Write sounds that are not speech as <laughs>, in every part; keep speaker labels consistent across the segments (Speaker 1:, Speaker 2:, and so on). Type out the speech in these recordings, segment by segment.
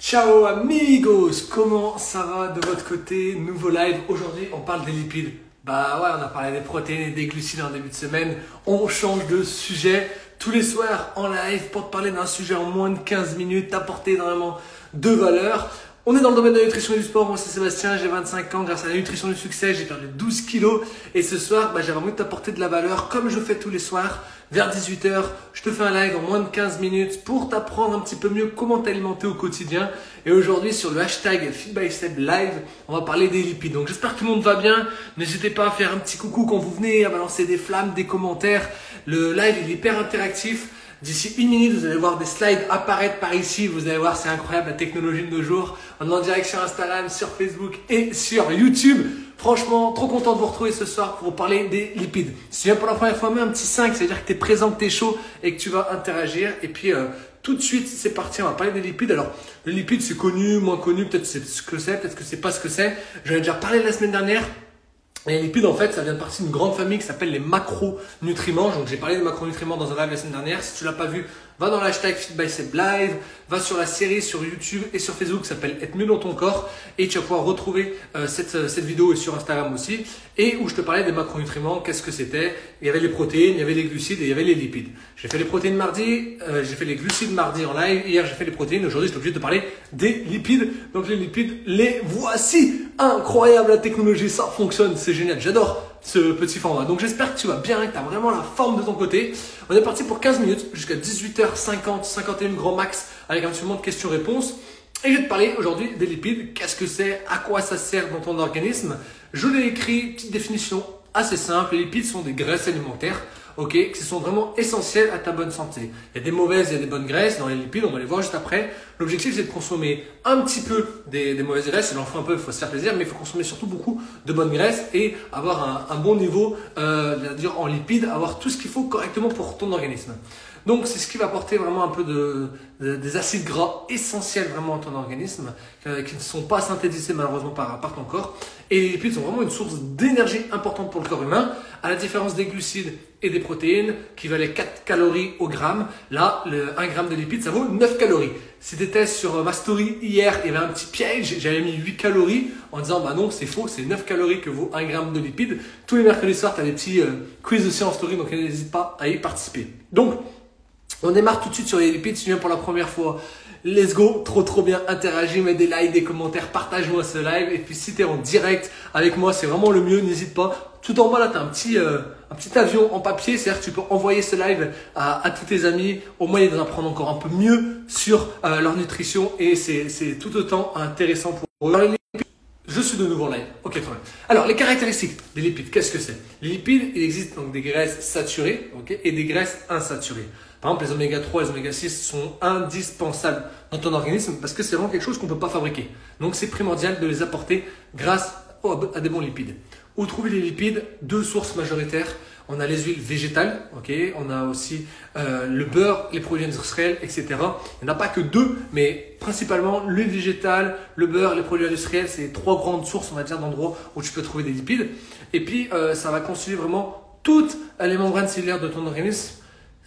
Speaker 1: Ciao amigos, comment ça va de votre côté? Nouveau live, aujourd'hui on parle des lipides. Bah ouais, on a parlé des protéines et des glucides en début de semaine, on change de sujet. Tous les soirs en live pour te parler d'un sujet en moins de 15 minutes, t'apporter énormément de valeur. On est dans le domaine de la nutrition et du sport. Moi, c'est Sébastien, j'ai 25 ans. Grâce à la nutrition du succès, j'ai perdu 12 kilos. Et ce soir, bah, j'avais envie de t'apporter de la valeur comme je fais tous les soirs. Vers 18h, je te fais un live en moins de 15 minutes pour t'apprendre un petit peu mieux comment t'alimenter au quotidien. Et aujourd'hui, sur le hashtag Live, on va parler des lipides. Donc, j'espère que tout le monde va bien. N'hésitez pas à faire un petit coucou quand vous venez, à balancer des flammes, des commentaires. Le live, il est hyper interactif. D'ici une minute, vous allez voir des slides apparaître par ici. Vous allez voir, c'est incroyable la technologie de nos jours. On est en direct sur Instagram, sur Facebook et sur YouTube. Franchement, trop content de vous retrouver ce soir pour vous parler des lipides. Si tu viens pour la première fois, mets un petit 5, c'est-à-dire que tu es présent, que tu es chaud et que tu vas interagir. Et puis, euh, tout de suite, c'est parti, on va parler des lipides. Alors, les lipides, c'est connu, moins connu, peut-être c'est ce que c'est, peut-être que c'est pas ce que c'est. J'en ai déjà parlé la semaine dernière. Les lipides, en fait, ça vient de partie d'une grande famille qui s'appelle les macronutriments. Donc, j'ai parlé des macronutriments dans un live la semaine dernière. Si tu l'as pas vu, va dans l'hashtag Live, va sur la série sur YouTube et sur Facebook qui s'appelle Être mieux dans ton corps et tu vas pouvoir retrouver euh, cette, euh, cette vidéo sur Instagram aussi et où je te parlais des macronutriments, qu'est-ce que c'était? Il y avait les protéines, il y avait les glucides et il y avait les lipides. J'ai fait les protéines mardi, euh, j'ai fait les glucides mardi en live, hier j'ai fait les protéines, aujourd'hui je suis obligé de te parler des lipides. Donc les lipides, les voici Incroyable la technologie, ça fonctionne, c'est génial, j'adore ce petit format. Donc j'espère que tu vas bien, que tu as vraiment la forme de ton côté. On est parti pour 15 minutes jusqu'à 18h50, 51 grand max avec un petit de questions-réponses. Et je vais te parler aujourd'hui des lipides. Qu'est-ce que c'est? À quoi ça sert dans ton organisme? Je l'ai écrit, petite définition assez simple. Les lipides sont des graisses alimentaires ok, qui sont vraiment essentiels à ta bonne santé. Il y a des mauvaises, il y a des bonnes graisses dans les lipides, on va les voir juste après. L'objectif, c'est de consommer un petit peu des, mauvaises graisses, il en faut un peu, il faut se faire plaisir, mais il faut consommer surtout beaucoup de bonnes graisses et avoir un, bon niveau euh, en lipides, avoir tout ce qu'il faut correctement pour ton organisme. Donc c'est ce qui va apporter vraiment un peu de, des acides gras essentiels vraiment à ton organisme, euh, qui ne sont pas synthétisés malheureusement par, par ton corps. Et les lipides sont vraiment une source d'énergie importante pour le corps humain, à la différence des glucides et des protéines qui valaient 4 calories au gramme. Là, le 1 gramme de lipides, ça vaut 9 calories. Si tu étais sur ma story hier, il y avait un petit piège, j'avais mis 8 calories en disant bah non, c'est faux, c'est 9 calories que vaut 1 gramme de lipides. Tous les mercredis soirs, tu as des petits euh, quiz aussi en story, donc n'hésite pas à y participer. Donc, on démarre tout de suite sur les lipides. Si tu viens pour la première fois, let's go. Trop, trop bien. Interagis, mets des likes, des commentaires, partage-moi ce live. Et puis, si tu en direct avec moi, c'est vraiment le mieux. N'hésite pas. Tout en bas, là, tu as un petit, euh, un petit avion en papier. C'est-à-dire que tu peux envoyer ce live à, à tous tes amis au moyen d'en apprendre encore un peu mieux sur euh, leur nutrition. Et c'est tout autant intéressant pour eux. Je suis de nouveau en live. Ok, très bien. Alors, les caractéristiques des lipides, qu'est-ce que c'est? Les lipides, il existe donc des graisses saturées et des graisses insaturées. Par exemple, les oméga 3 et les oméga 6 sont indispensables dans ton organisme parce que c'est vraiment quelque chose qu'on ne peut pas fabriquer. Donc, c'est primordial de les apporter grâce à des bons lipides. Où trouver les lipides? Deux sources majoritaires. On a les huiles végétales, ok. On a aussi euh, le beurre, les produits industriels, etc. Il n'y en a pas que deux, mais principalement l'huile végétale, le beurre, les produits industriels, c'est trois grandes sources, on va dire, d'endroits où tu peux trouver des lipides. Et puis, euh, ça va constituer vraiment toutes les membranes cellulaires de ton organisme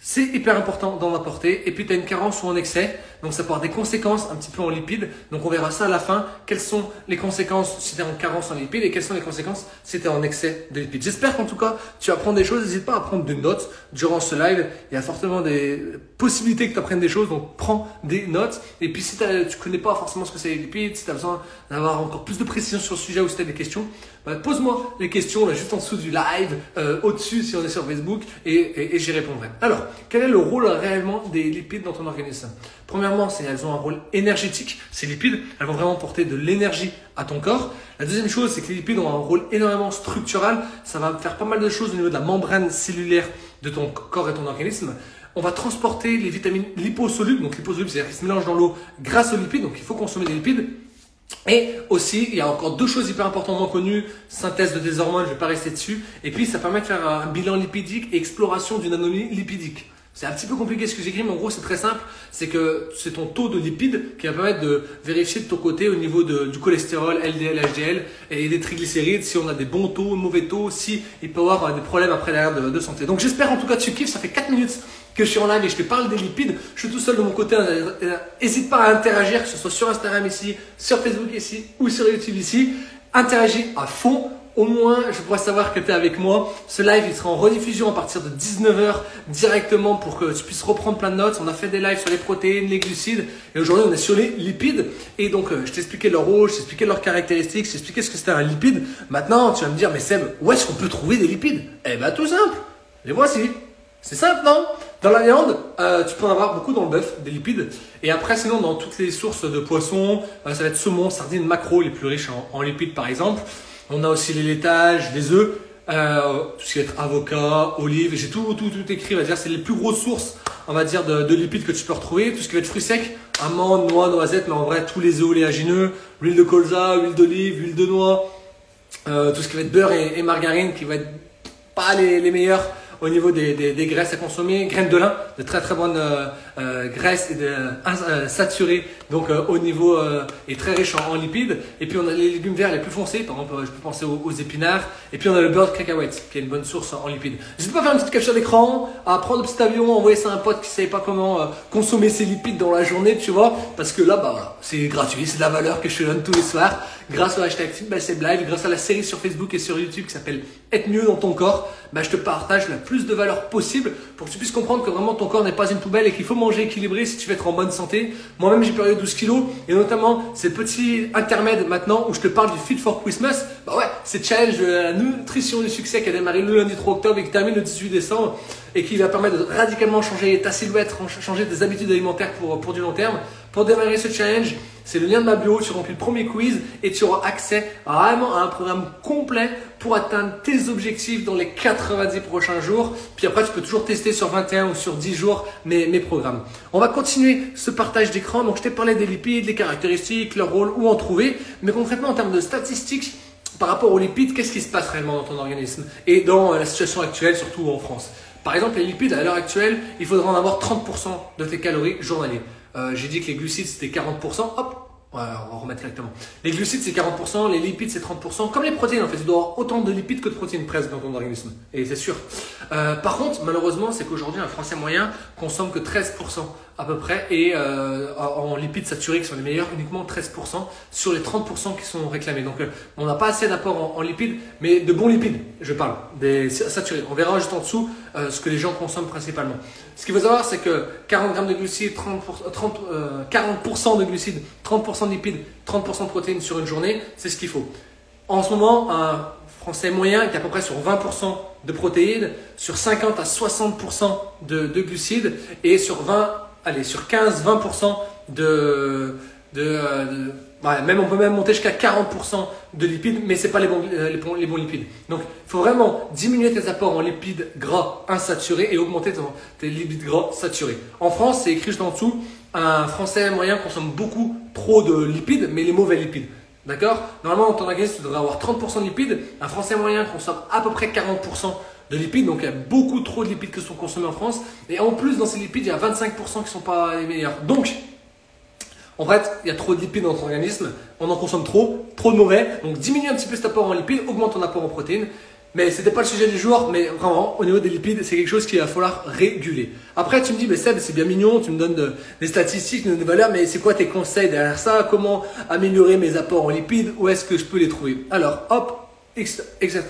Speaker 1: c'est hyper important d'en apporter. Et puis, tu as une carence ou un excès. Donc, ça peut avoir des conséquences un petit peu en lipides. Donc, on verra ça à la fin. Quelles sont les conséquences si tu es en carence en lipides et quelles sont les conséquences si tu es en excès de lipides. J'espère qu'en tout cas, tu apprends des choses. N'hésite pas à prendre des notes durant ce live. Il y a fortement des possibilités que tu apprennes des choses. Donc, prends des notes. Et puis, si tu connais pas forcément ce que c'est les lipides, si tu as besoin d'avoir encore plus de précision sur le sujet ou si tu as des questions, bah, pose-moi les questions juste en dessous du live, euh, au-dessus si on est sur Facebook et, j'y répondrai. Alors, quel est le rôle réellement des lipides dans ton organisme? C'est elles ont un rôle énergétique. Ces lipides, elles vont vraiment porter de l'énergie à ton corps. La deuxième chose, c'est que les lipides ont un rôle énormément structural. Ça va faire pas mal de choses au niveau de la membrane cellulaire de ton corps et ton organisme. On va transporter les vitamines liposolubles. Donc liposolubles, c'est-à-dire qu'ils se mélangent dans l'eau grâce aux lipides. Donc il faut consommer des lipides. Et aussi, il y a encore deux choses hyper importantes connues, synthèse de des hormones, je vais pas rester dessus. Et puis, ça permet de faire un bilan lipidique et exploration d'une anomalie lipidique. C'est un petit peu compliqué ce que j'écris, mais en gros, c'est très simple. C'est que c'est ton taux de lipides qui va permettre de vérifier de ton côté au niveau du cholestérol, LDL, HDL et des triglycérides, si on a des bons taux, mauvais taux, si il peut y avoir des problèmes après derrière de, de santé. Donc, j'espère en tout cas que tu kiffes. Ça fait 4 minutes que je suis en live et je te parle des lipides, je suis tout seul de mon côté. N'hésite pas à interagir, que ce soit sur Instagram ici, sur Facebook ici ou sur YouTube ici. Interagis à fond au moins je pourrais savoir que tu es avec moi. Ce live, il sera en rediffusion à partir de 19h directement pour que tu puisses reprendre plein de notes. On a fait des lives sur les protéines, les glucides et aujourd'hui on est sur les lipides. Et donc euh, je t'ai expliqué leur rôle, je t'ai expliqué leurs caractéristiques, je t'ai expliqué ce que c'était un lipide. Maintenant tu vas me dire, mais Seb, où est-ce qu'on peut trouver des lipides? Eh ben tout simple, les voici. C'est simple, non? Dans la viande, euh, tu peux en avoir beaucoup dans le bœuf, des lipides. Et après, sinon, dans toutes les sources de poissons, euh, ça va être saumon, sardines, maquereaux, les plus riches en lipides par exemple. On a aussi les laitages, les œufs, euh, tout ce qui va être avocat, olive. J'ai tout, écrit. On c'est les plus grosses sources, on va de, lipides que tu peux retrouver. Tout ce qui va être fruits secs, amandes, noix, noisettes, mais en vrai tous les œufs oléagineux, l'huile de colza, huile d'olive, huile de noix, euh, tout ce qui va être beurre et, margarine, qui va être pas les, les meilleurs au niveau des, des, graisses à consommer, graines de lin, de très très bonnes euh, euh graisses et de, euh, saturées, donc euh, au niveau et très riche en, lipides. Et puis on a les légumes verts les plus foncés, par exemple je peux penser aux, épinards. Et puis on a le beurre de cacahuète, qui est une bonne source en, lipides. N'hésite pas à faire une petite capture d'écran, à prendre un petit avion, envoyer ça à un pote qui ne savait pas comment consommer ses lipides dans la journée, tu vois, parce que là, bah voilà, c'est gratuit, c'est de la valeur que je te donne tous les soirs grâce au hashtag Live, grâce à la série sur Facebook et sur YouTube qui s'appelle Être mieux dans ton corps, bah, je te partage la plus de valeur possible pour que tu puisses comprendre que vraiment ton corps n'est pas une poubelle et qu'il faut manger équilibré si tu veux être en bonne santé. Moi-même, j'ai perdu 12 kilos et notamment ces petits intermèdes maintenant où je te parle du Fit for Christmas. Bah ouais, c'est challenge de la nutrition du succès qui a démarré le lundi 3 octobre et qui termine le 18 décembre et qui va permettre de radicalement changer ta silhouette, changer tes habitudes alimentaires pour, pour du long terme. Pour démarrer ce challenge, c'est le lien de ma bio, tu remplis le premier quiz et tu auras accès à un programme complet pour atteindre tes objectifs dans les 90 prochains jours. Puis après, tu peux toujours tester sur 21 ou sur 10 jours mes, mes programmes. On va continuer ce partage d'écran. Donc, je t'ai parlé des lipides, les caractéristiques, leur rôle, où en trouver. Mais concrètement, en termes de statistiques, par rapport aux lipides, qu'est-ce qui se passe réellement dans ton organisme et dans la situation actuelle, surtout en France? Par exemple, les lipides, à l'heure actuelle, il faudra en avoir 30% de tes calories journalières. Euh, j'ai dit que les glucides c'était 40%. Hop, on va remettre directement. Les glucides c'est 40%, les lipides c'est 30%. Comme les protéines en fait, tu dois avoir autant de lipides que de protéines presque dans ton organisme. Et c'est sûr. Euh, par contre, malheureusement, c'est qu'aujourd'hui un Français moyen consomme que 13% à peu près et euh, en lipides saturés qui sont les meilleurs, uniquement 13% sur les 30% qui sont réclamés. Donc on n'a pas assez d'apport en, lipides, mais de bons lipides, je parle, des saturés. On verra juste en dessous ce que les gens consomment principalement. Ce qu'il faut savoir, c'est que 40 grammes de glucides, 30, 30, 40% de glucides, 30% de lipides, 30% de protéines sur une journée, c'est ce qu'il faut. En ce moment, un Français moyen est à peu près sur 20% de protéines, sur 50 à 60% de, glucides et sur 20, allez, sur 15-20% de, de même, on peut même monter jusqu'à 40% de lipides, mais ce n'est pas les bons, euh, lipides. Donc, il faut vraiment diminuer tes apports en lipides gras insaturés et augmenter tes lipides gras saturés. En France, c'est écrit juste en dessous, un Français moyen consomme beaucoup trop de lipides, mais les mauvais lipides. D'accord? Normalement, dans ton organisme, tu devrais avoir 30% de lipides. Un Français moyen consomme à peu près 40% de lipides, donc il y a beaucoup trop de lipides qui sont consommés en France. Et en plus, dans ces lipides, il y a 25% qui ne sont pas les meilleurs. Donc, en fait, il y a trop de lipides dans ton organisme, on en consomme trop, trop de mauvais. Donc diminue un petit peu cet apport en lipides, augmente ton apport en protéines. Mais ce n'était pas le sujet du jour, mais vraiment, au niveau des lipides, c'est quelque chose qu'il va falloir réguler. Après, tu me dis, mais Seb, c'est bien mignon, tu me donnes des statistiques, des valeurs, mais c'est quoi tes conseils derrière ça? Comment améliorer mes apports en lipides? Où est-ce que je peux les trouver? Alors, hop, etc.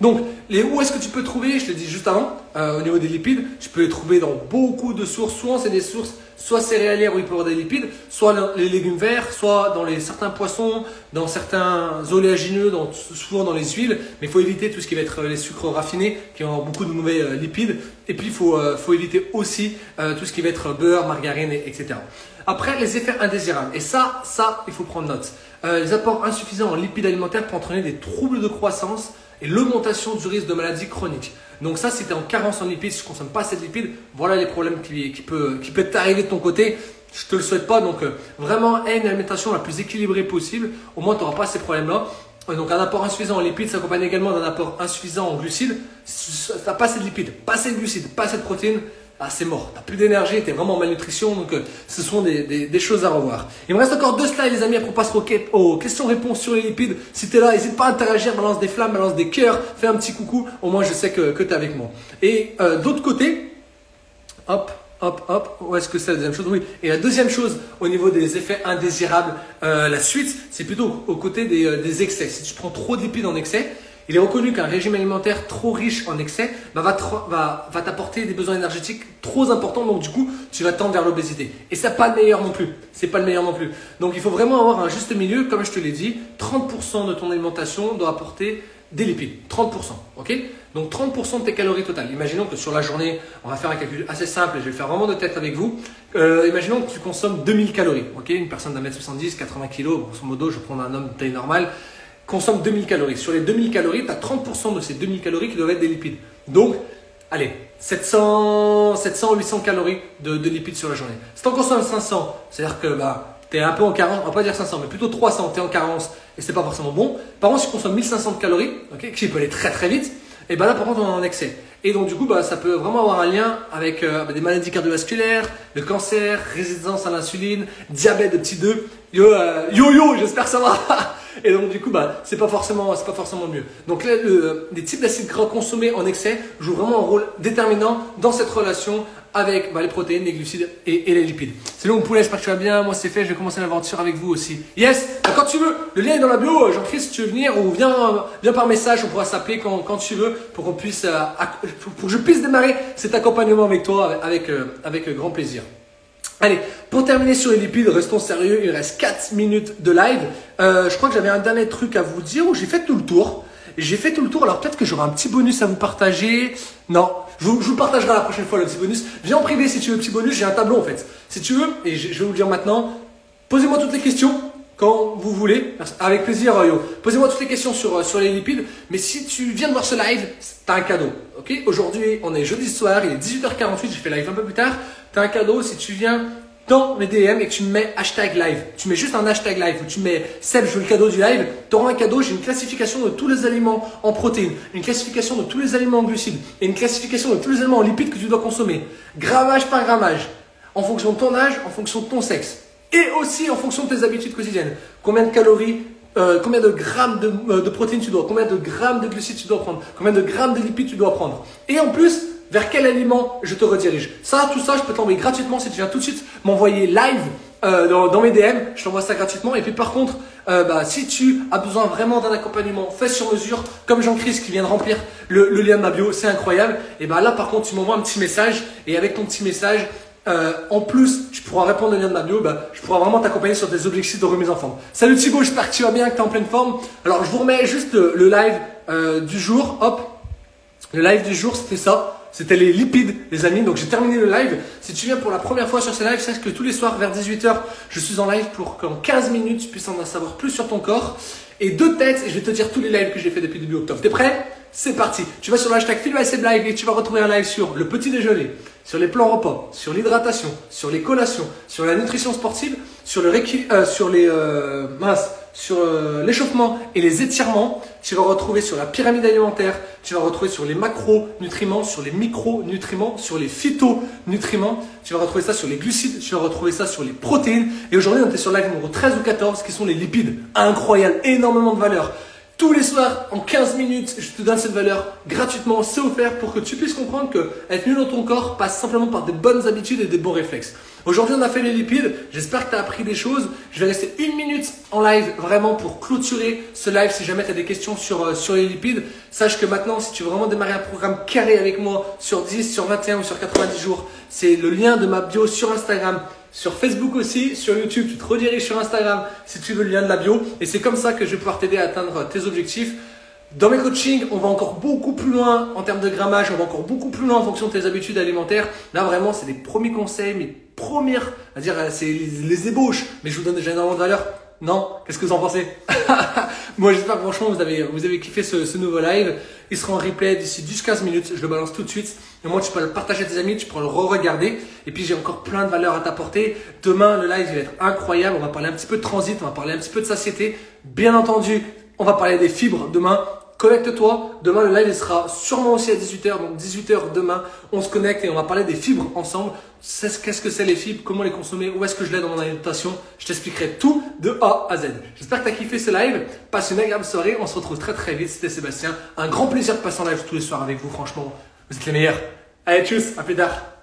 Speaker 1: Donc, les, où est-ce que tu peux trouver Je te dis juste avant, euh, au niveau des lipides, tu peux les trouver dans beaucoup de sources. Souvent, c'est des sources soit céréalières où il peut y avoir des lipides, soit les légumes verts, soit dans les, certains poissons, dans certains oléagineux, souvent dans les huiles. Mais il faut éviter tout ce qui va être euh, les sucres raffinés, qui ont beaucoup de mauvais euh, lipides. Et puis, il faut, faut éviter aussi tout ce qui va être beurre, margarine, etc. Après, les effets indésirables. Et ça, ça, il faut prendre note. les apports insuffisants en lipides alimentaires peuvent entraîner des troubles de croissance, et l'augmentation du risque de maladie chronique. Donc ça, si tu es en carence en lipides, si tu ne consommes pas assez de lipides, voilà les problèmes qui, peuvent qui peut t'arriver de ton côté. Je te le souhaite pas, donc euh, vraiment aie une alimentation la plus équilibrée possible. Au moins, tu n'auras pas ces problèmes-là. Donc un apport insuffisant en lipides s'accompagne également d'un apport insuffisant en glucides. Si tu n'as pas assez de lipides, pas assez de glucides, pas assez de protéines, ah, c'est mort, t'as plus d'énergie, t'es vraiment en malnutrition, donc euh, ce sont des, choses à revoir. Il me reste encore deux slides, les amis, après on passe aux, questions-réponses sur les lipides. Si t'es là, n'hésite pas à interagir, balance des flammes, balance des cœurs, fais un petit coucou, au moins je sais que, que t'es avec moi. Et euh, d'autre côté, Hop, hop, hop. Où est-ce que c'est la deuxième chose? Oui. Et la deuxième chose, au niveau des effets indésirables, euh, la suite, c'est plutôt au côté des, des excès. Si tu prends trop de lipides en excès, il est reconnu qu'un régime alimentaire trop riche en excès va, t'apporter des besoins énergétiques trop importants, donc du coup, tu vas tendre vers l'obésité. Et c'est pas le meilleur non plus. C'est pas le meilleur non plus. Donc il faut vraiment avoir un juste milieu, comme je te l'ai dit, 30% de ton alimentation doit apporter des lipides. 30%. Ok? Donc 30% de tes calories totales. Imaginons que sur la journée, on va faire un calcul assez simple et je vais le faire vraiment de tête avec vous. Euh, imaginons que tu consommes 2000 calories. Ok? Une personne d'un mètre 70, 80 kg, grosso modo, je prends un homme de taille normale consomme 2000 calories. Sur les 2000 calories, tu as 30% de ces 2000 calories qui doivent être des lipides. Donc, allez, 700, 700 800 calories de, lipides sur la journée. Si tu en consommes 500, c'est-à-dire que bah, tu es un peu en carence, on va pas dire 500, mais plutôt 300, tu es en carence et c'est pas forcément bon. Par contre, si tu consommes 1500 calories, ok, qui peut aller très très vite, et ben là par contre on en excès. Et donc du coup, bah, ça peut vraiment avoir un lien avec euh, des maladies cardiovasculaires, le cancer, résistance à l'insuline, diabète de petit 2. Yo, euh, yo, yo, j'espère que ça va. <laughs> Et donc du coup, bah, c'est pas forcément, c'est pas forcément mieux. Donc là, le, les types d'acides gras consommés en excès jouent vraiment un rôle déterminant dans cette relation avec bah, les protéines, les glucides et, les lipides. C'est long poulet, j'espère que tu vas bien. Moi c'est fait, je vais commencer l'aventure avec vous aussi. Yes bah, Quand tu veux, le lien est dans la bio. Jean-Christ, si tu veux venir ou viens, viens par message, on pourra s'appeler quand, quand tu veux pour puisse, euh, pour que je puisse démarrer cet accompagnement avec toi avec, avec, avec grand plaisir. Allez, pour terminer sur les lipides, restons sérieux, il reste 4 minutes de live. Euh, je crois que j'avais un dernier truc à vous dire où j'ai fait tout le tour. J'ai fait tout le tour, alors peut-être que j'aurai un petit bonus à vous partager. Non, je vous, je partagerai la prochaine fois le petit bonus. Viens en privé si tu veux le petit bonus, j'ai un tableau en fait. Si tu veux, et je, vais vous le dire maintenant, posez-moi toutes les questions quand vous voulez, avec plaisir Yo. Posez-moi toutes les questions sur, euh, sur les lipides, mais si tu viens de voir ce live, t'as un cadeau. Ok? Aujourd'hui, on est jeudi soir, il est 18h48, j'ai fait live un peu plus tard. T'as un cadeau si tu viens dans mes DM et que tu me mets hashtag live. Tu mets juste un hashtag live ou tu mets Seb, je veux le cadeau du live. Tu auras un cadeau, j'ai une classification de tous les aliments en protéines, une classification de tous les aliments en glucides et une classification de tous les aliments en lipides que tu dois consommer. Grammage par grammage, en fonction de ton âge, en fonction de ton sexe et aussi en fonction de tes habitudes quotidiennes. Combien de calories, euh, combien de grammes de, euh, de, protéines tu dois, combien de grammes de glucides tu dois prendre, combien de grammes de lipides tu dois prendre. Et en plus, vers quel aliment je te redirige. Ça, tout ça, je peux t'envoyer gratuitement si tu viens tout de suite m'envoyer live euh, dans, mes DM. Je t'envoie ça gratuitement. Et puis par contre, bah, si tu as besoin vraiment d'un accompagnement fait sur mesure, comme Jean-Christ qui vient de remplir le, lien de ma bio, c'est incroyable. Et bah là, par contre, tu m'envoies un petit message. Et avec ton petit message, euh, en plus, tu pourras répondre au lien de ma bio, bah, je pourrai vraiment t'accompagner sur tes objectifs de remise en forme. Salut Thibaut, j'espère que tu vas bien, que tu es en pleine forme. Alors, je vous remets juste le, live du jour. Hop, le live du jour, c'était ça. C'était les lipides, les amis. Donc j'ai terminé le live. Si tu viens pour la première fois sur ce live, sache que tous les soirs vers 18h, je suis en live pour qu'en 15 minutes, tu puisses en savoir plus sur ton corps. Et deux têtes, et je vais te dire tous les lives que j'ai fait depuis début octobre. T'es prêt? C'est parti. Tu vas sur le hashtag Live et tu vas retrouver un live sur le petit déjeuner, sur les plans repas, sur l'hydratation, sur les collations, sur la nutrition sportive, sur, le euh, sur les euh, minces, sur euh, l'échauffement et les étirements. Tu vas retrouver sur la pyramide alimentaire, tu vas retrouver sur les macronutriments, sur les micronutriments, sur les phytonutriments. Tu vas retrouver ça sur les glucides, tu vas retrouver ça sur les protéines. Et aujourd'hui, on était sur live numéro 13 ou 14 qui sont les lipides. Incroyable, énormément de valeur. Tous les soirs, en 15 minutes, je te donne cette valeur gratuitement. C'est offert pour que tu puisses comprendre que être mieux dans ton corps passe simplement par des bonnes habitudes et des bons réflexes. Aujourd'hui, on a fait les lipides. J'espère que tu as appris des choses. Je vais rester une minute en live vraiment pour clôturer ce live. Si jamais tu as des questions sur, euh, sur les lipides, sache que maintenant, si tu veux vraiment démarrer un programme carré avec moi sur 10, sur 21 ou sur 90 jours, c'est le lien de ma bio sur Instagram. Sur Facebook aussi, sur YouTube, tu te rediriges sur Instagram si tu veux le lien de la bio. Et c'est comme ça que je vais pouvoir t'aider à atteindre tes objectifs. Dans mes coachings, on va encore beaucoup plus loin en termes de grammage, on va encore beaucoup plus loin en fonction de tes habitudes alimentaires. Là, vraiment, c'est des premiers conseils, mes premières, à dire, c'est les, ébauches, mais je vous donne déjà énormément de valeur. Non Qu'est-ce que vous en pensez <laughs> Moi, j'espère franchement, vous avez, vous avez kiffé ce, nouveau live. Il sera en replay d'ici 10-15 minutes. Je le balance tout de suite. Et moi, tu peux le partager à tes amis, tu peux le re-regarder. Et puis, j'ai encore plein de valeurs à t'apporter. Demain, le live, va être incroyable. On va parler un petit peu de transit, on va parler un petit peu de satiété. Bien entendu, on va parler des fibres demain. Connecte-toi. Demain, le live sera sûrement aussi à 18h. Donc, 18h demain, on se connecte et on va parler des fibres ensemble. Qu'est-ce que c'est les fibres? Comment les consommer? Où est-ce que je l'ai dans mon alimentation? Je t'expliquerai tout de A à Z. J'espère que tu as kiffé ce live. Passe une agréable soirée. On se retrouve très très vite. C'était Sébastien. Un grand plaisir de passer en live tous les soirs avec vous. Franchement, vous êtes les meilleurs. Allez, tchuss. À plus tard.